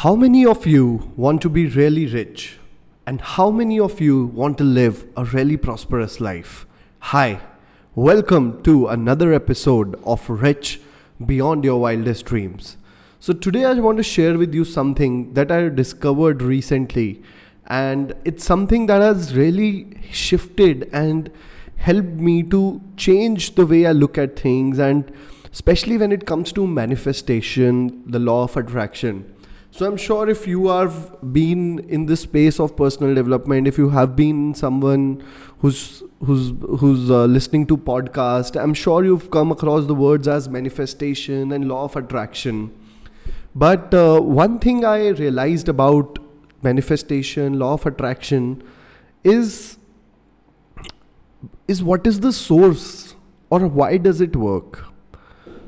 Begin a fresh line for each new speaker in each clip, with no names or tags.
How many of you want to be really rich? And how many of you want to live a really prosperous life? Hi, welcome to another episode of Rich Beyond Your Wildest Dreams. So, today I want to share with you something that I discovered recently, and it's something that has really shifted and helped me to change the way I look at things, and especially when it comes to manifestation, the law of attraction so I'm sure if you have been in this space of personal development, if you have been someone who's who's who's uh, listening to podcast, I'm sure you've come across the words as manifestation and law of attraction. But uh, one thing I realized about manifestation, law of attraction, is is what is the source or why does it work?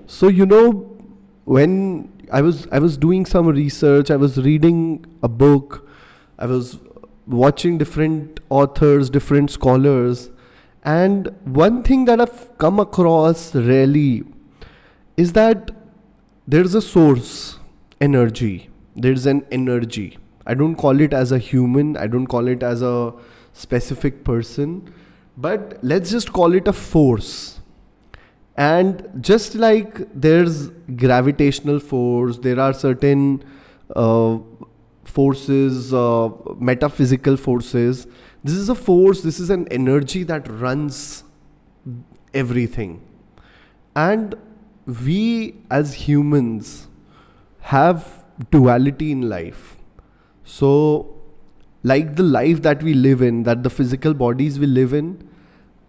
So you know when I was I was doing some research. I was reading a book. I was watching different authors, different scholars, and one thing that I've come across really is that there's a source energy. There's an energy. I don't call it as a human. I don't call it as a specific person, but let's just call it a force and just like there's gravitational force there are certain uh, forces uh, metaphysical forces. This is a force this is an energy that runs everything. And we as humans have duality in life. So like the life that we live in that the physical bodies we live in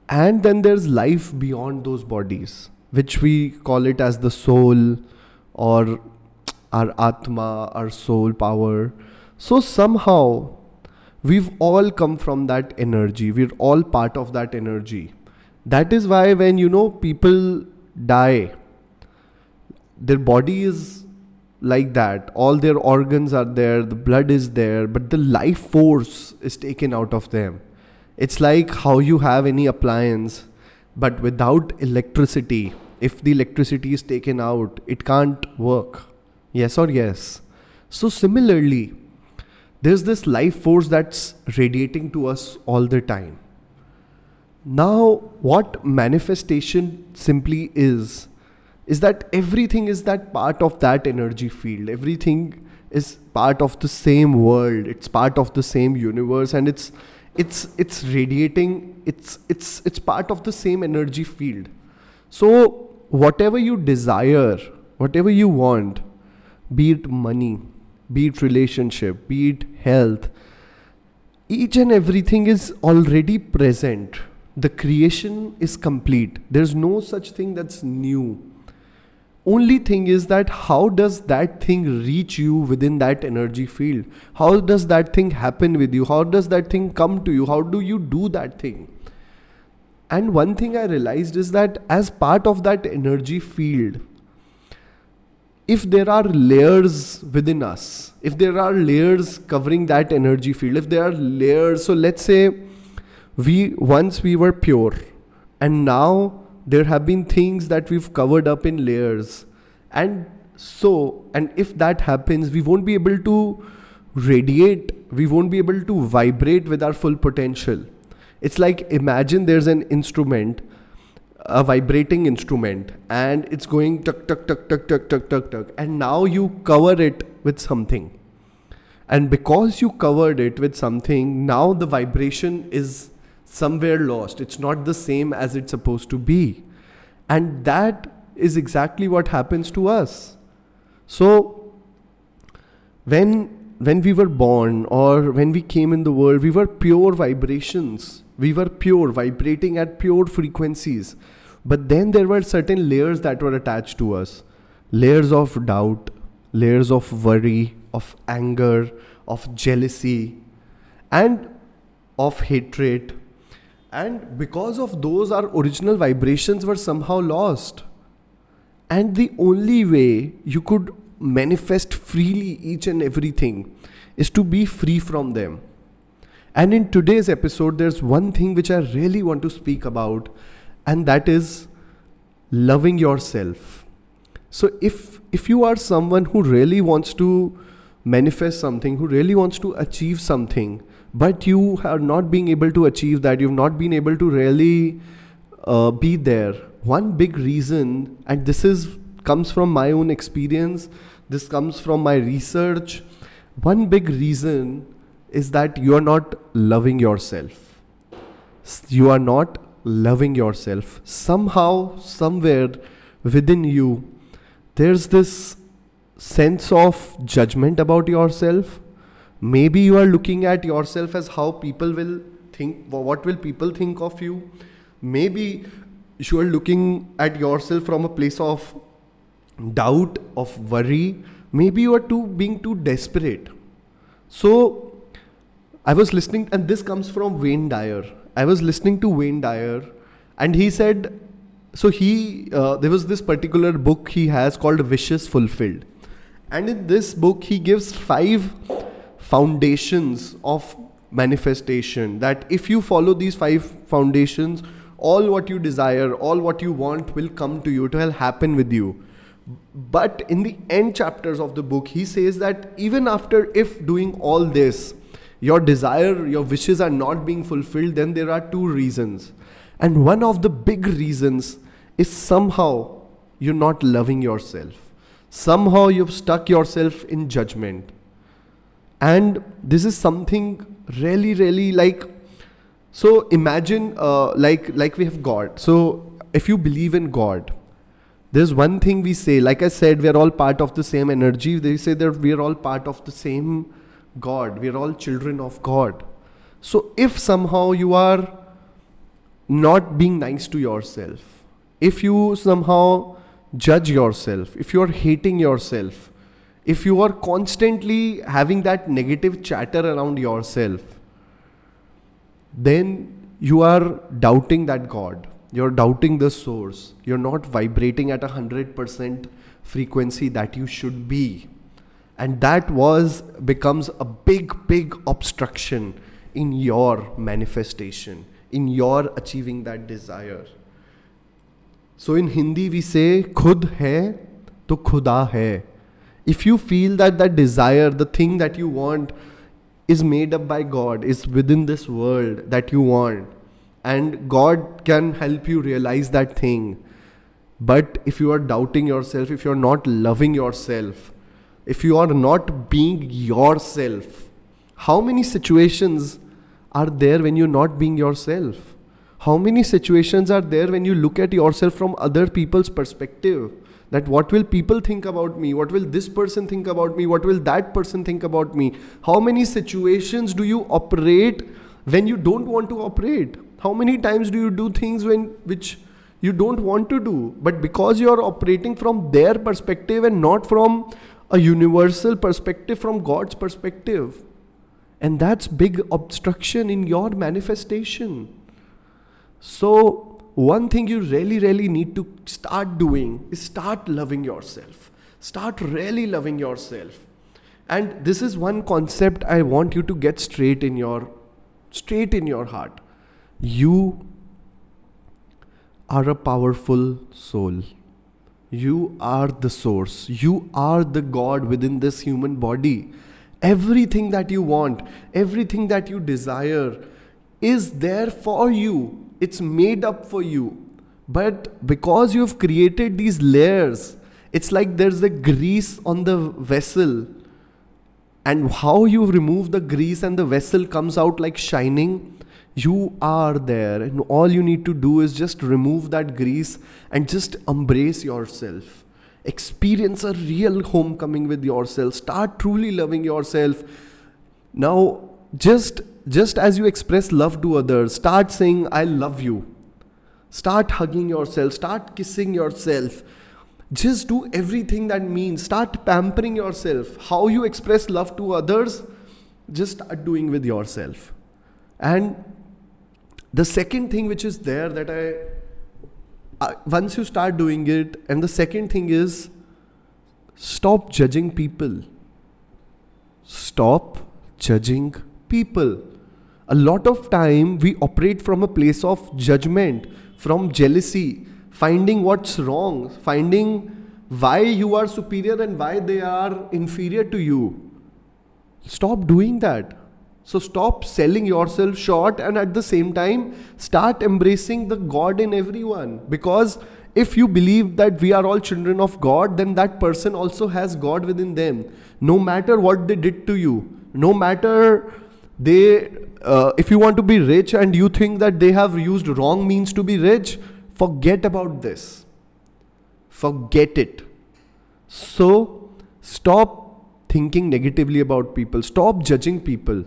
and then there's life beyond those bodies which we call it as the soul or our atma our soul power. So somehow we've all come from that energy. We're all part of that energy. That is why when you know people die their body is like that. All their organs are there the blood is there but the life force is taken out of them it's like how you have any appliance, but without electricity, if the electricity is taken out, it can't work. Yes or yes? So, similarly, there's this life force that's radiating to us all the time. Now, what manifestation simply is, is that everything is that part of that energy field. Everything is part of the same world, it's part of the same universe, and it's it's it's radiating it's it's it's part of the same energy field. So whatever you desire whatever you want be it money be it relationship be it health each and everything is already present. The creation is complete. There's no such thing that's new only thing is that how does that thing reach you within that energy field? How does that thing happen with you? How does that thing come to you? How do you do that thing? And one thing i realized is that as part of that energy field if there are layers within us if there are layers covering that energy field if there are layers so let's say we once we were pure and now there have been things that we've covered up in layers. And so and if that happens we won't be able to radiate we won't be able to vibrate with our full potential. It's like imagine there's an instrument a vibrating instrument and it's going tuck tuck tuck tuck tuck tuck tuck tuck and now you cover it with something. And because you covered it with something now the vibration is somewhere lost. It's not the same as it's supposed to be. And that is exactly what happens to us. So, when when we were born or when we came in the world, we were pure vibrations. We were pure, vibrating at pure frequencies. But then there were certain layers that were attached to us layers of doubt, layers of worry, of anger, of jealousy, and of hatred, and because of those, our original vibrations were somehow lost. And the only way you could manifest freely each and everything is to be free from them. And in today's episode, there's one thing which I really want to speak about, and that is loving yourself. So if if you are someone who really wants to manifest something, who really wants to achieve something, but you are not being able to achieve that, you've not been able to really uh, be there. One big reason, and this is comes from my own experience, this comes from my research. One big reason is that you are not loving yourself. You are not loving yourself. Somehow, somewhere within you, there's this sense of judgment about yourself. Maybe you are looking at yourself as how people will think, what will people think of you? Maybe you are looking at yourself from a place of doubt, of worry. Maybe you are too being too desperate. So I was listening, and this comes from Wayne Dyer. I was listening to Wayne Dyer, and he said, so he uh, there was this particular book he has called Wishes Fulfilled, and in this book he gives five foundations of manifestation. That if you follow these five foundations, all what you desire, all what you want will come to you. It will happen with you. But in the end chapters of the book, he says that even after if doing all this, your desire, your wishes are not being fulfilled, then there are two reasons. And one of the big reasons is somehow you're not loving yourself. Somehow you've stuck yourself in judgment. And this is something really, really like. So imagine, uh, like, like we have God. So if you believe in God, there's one thing we say. Like I said, we are all part of the same energy. They say that we are all part of the same God. We are all children of God. So if somehow you are not being nice to yourself, if you somehow judge yourself, if you are hating yourself, if you are constantly having that negative chatter around yourself, then you are doubting that God. You're doubting the source. You're not vibrating at a hundred percent frequency that you should be and that was becomes a big big obstruction in your manifestation in your achieving that desire so in hindi we say khud hai to khuda hai if you feel that that desire the thing that you want is made up by god is within this world that you want and god can help you realize that thing but if you are doubting yourself if you're not loving yourself if you are not being yourself, how many situations are there when you're not being yourself? How many situations are there when you look at yourself from other people's perspective? That what will people think about me? What will this person think about me? What will that person think about me? How many situations do you operate when you don't want to operate? How many times do you do things when which you don't want to do? But because you are operating from their perspective and not from a universal perspective from God's perspective. And that's big obstruction in your manifestation. So, one thing you really, really need to start doing is start loving yourself. Start really loving yourself. And this is one concept I want you to get straight in your straight in your heart. You are a powerful soul. You are the source. You are the God within this human body. Everything that you want, everything that you desire is there for you. It's made up for you. But because you've created these layers, it's like there's a grease on the vessel. And how you remove the grease and the vessel comes out like shining you are there, and all you need to do is just remove that grease and just embrace yourself. Experience a real homecoming with yourself. Start truly loving yourself. Now, just just as you express love to others, start saying, I love you. Start hugging yourself, start kissing yourself. Just do everything that means. Start pampering yourself. How you express love to others, just start doing with yourself. And the second thing which is there that I, uh, once you start doing it, and the second thing is stop judging people. Stop judging people. A lot of time we operate from a place of judgment, from jealousy, finding what's wrong, finding why you are superior and why they are inferior to you. Stop doing that. So stop selling yourself short and at the same time start embracing the God in everyone. Because if you believe that we are all children of God, then that person also has God within them. No matter what they did to you, no matter they, uh, if you want to be rich and you think that they have used wrong means to be rich, forget about this. Forget it. So stop thinking negatively about people, stop judging people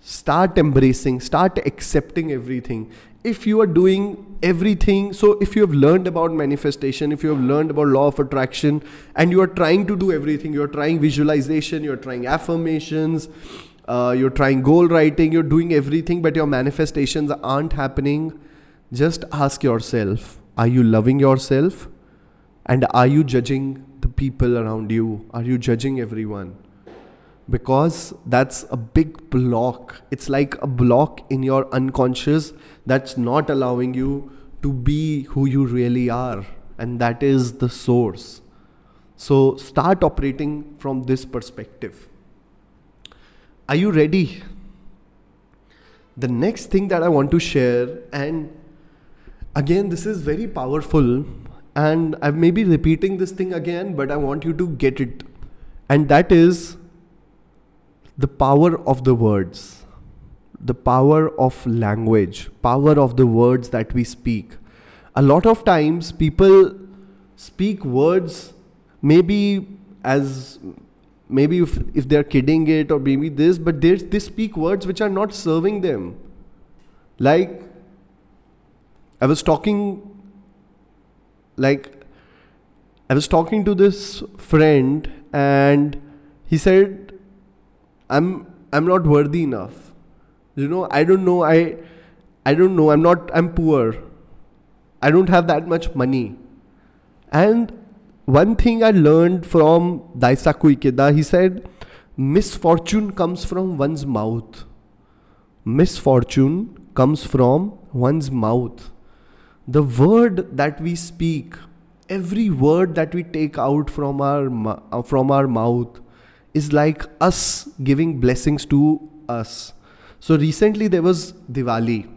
start embracing start accepting everything if you are doing everything so if you have learned about manifestation if you have learned about law of attraction and you are trying to do everything you're trying visualization you're trying affirmations uh, you're trying goal writing you're doing everything but your manifestations aren't happening just ask yourself are you loving yourself and are you judging the people around you are you judging everyone because that's a big block. It's like a block in your unconscious that's not allowing you to be who you really are, and that is the source. So start operating from this perspective. Are you ready? The next thing that I want to share, and again, this is very powerful, and I may be repeating this thing again, but I want you to get it. And that is the power of the words, the power of language, power of the words that we speak. A lot of times people speak words maybe as maybe if, if they're kidding it or maybe this, but they, speak words which are not serving them. Like, I was talking, like, I was talking to this friend and he said, I'm I'm not worthy enough. You know, I don't know. I I don't know. I'm not. I'm poor. I don't have that much money. And one thing I learned from Daisaku Ikeda, he said, misfortune comes from one's mouth. Misfortune comes from one's mouth. The word that we speak, every word that we take out from our from our mouth is like us giving blessings to us. So recently there was Diwali,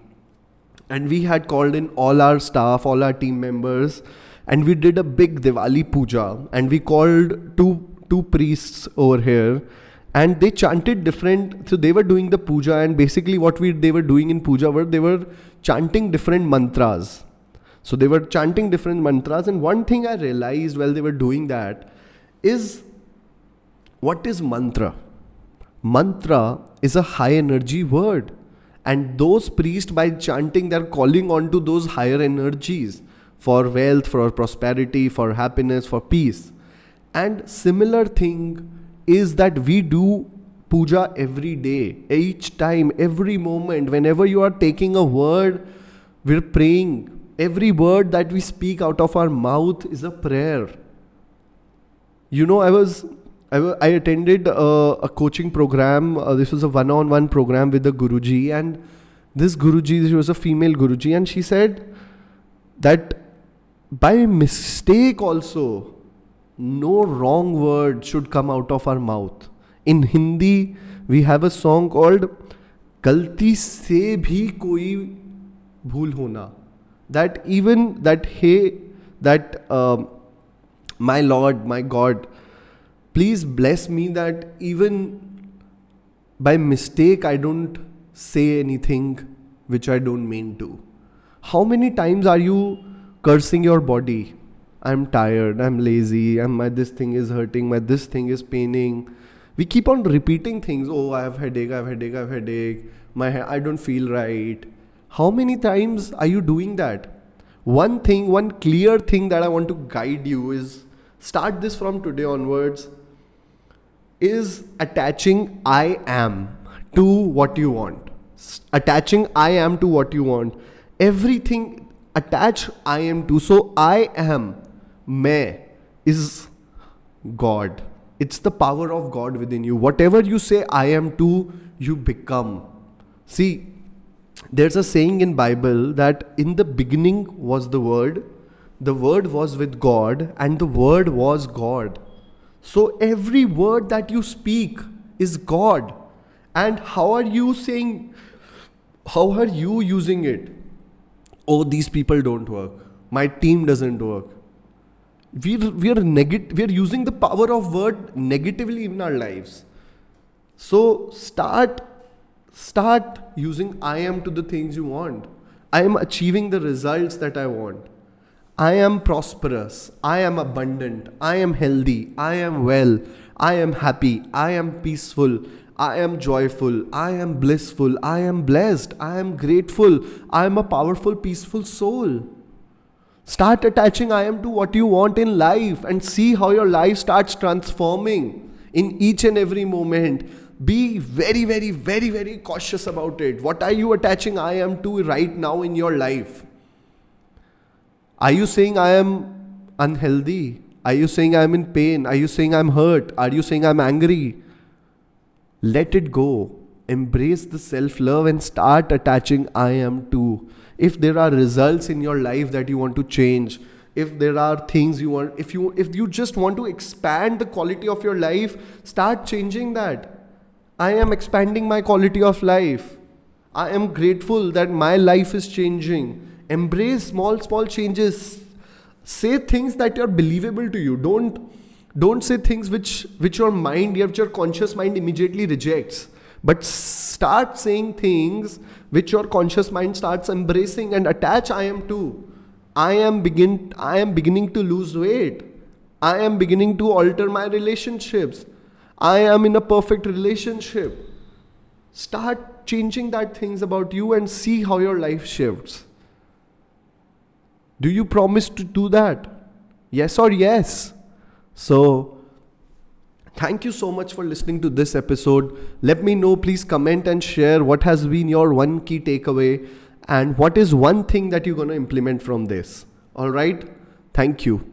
and we had called in all our staff, all our team members, and we did a big Diwali puja, and we called two two priests over here, and they chanted different. So they were doing the puja, and basically what we they were doing in puja were they were chanting different mantras. So they were chanting different mantras, and one thing I realized while they were doing that is what is mantra? Mantra is a high energy word. And those priests, by chanting, they're calling on to those higher energies for wealth, for prosperity, for happiness, for peace. And similar thing is that we do puja every day, each time, every moment, whenever you are taking a word, we're praying. Every word that we speak out of our mouth is a prayer. You know, I was I, attended a coaching program. Uh, this was a one-on-one program with the Guruji, and this Guruji, she was a female Guruji, and she said that by mistake also, no wrong word should come out of our mouth. In Hindi, we have a song called "Galti se bhi koi bhool hona." That even that hey, that um, my Lord, my God please bless me that even by mistake I don't say anything which I don't mean to. How many times are you cursing your body? I'm tired, I'm lazy, I'm, my this thing is hurting, my this thing is paining. We keep on repeating things. Oh, I have headache, I have headache, I have headache. My I don't feel right. How many times are you doing that? One thing, one clear thing that I want to guide you is start this from today onwards is attaching I am to what you want. Attaching I am to what you want. Everything attach I am to. So I am, me, is God. It's the power of God within you. Whatever you say I am to, you become. See, there's a saying in Bible that in the beginning was the word, the word was with God, and the word was God. So every word that you speak, is God. And how are you saying, how are you using it? Oh, these people don't work. My team doesn't work. We're, we're, neg- we're using the power of word negatively in our lives. So start start using I am to the things you want. I am achieving the results that I want. I am prosperous. I am abundant. I am healthy. I am well. I am happy. I am peaceful. I am joyful. I am blissful. I am blessed. I am grateful. I am a powerful, peaceful soul. Start attaching I am to what you want in life and see how your life starts transforming in each and every moment. Be very, very, very, very cautious about it. What are you attaching I am to right now in your life? Are you saying I am unhealthy? Are you saying I'm in pain? Are you saying I'm hurt? Are you saying I'm angry? Let it go. Embrace the self love and start attaching I am to. If there are results in your life that you want to change, if there are things you want, if you if you just want to expand the quality of your life, start changing that. I am expanding my quality of life. I am grateful that my life is changing. Embrace small, small changes say things that are believable to you don't don't say things which which your mind your conscious mind immediately rejects. But start saying things which your conscious mind starts embracing and attach i am to i am begin i am beginning to lose weight. I am beginning to alter my relationships. I am in a perfect relationship. Start changing that things about you and see how your life shifts. Do you promise to do that? Yes or yes? So, thank you so much for listening to this episode. Let me know, please comment and share what has been your one key takeaway and what is one thing that you're going to implement from this. All right? Thank you.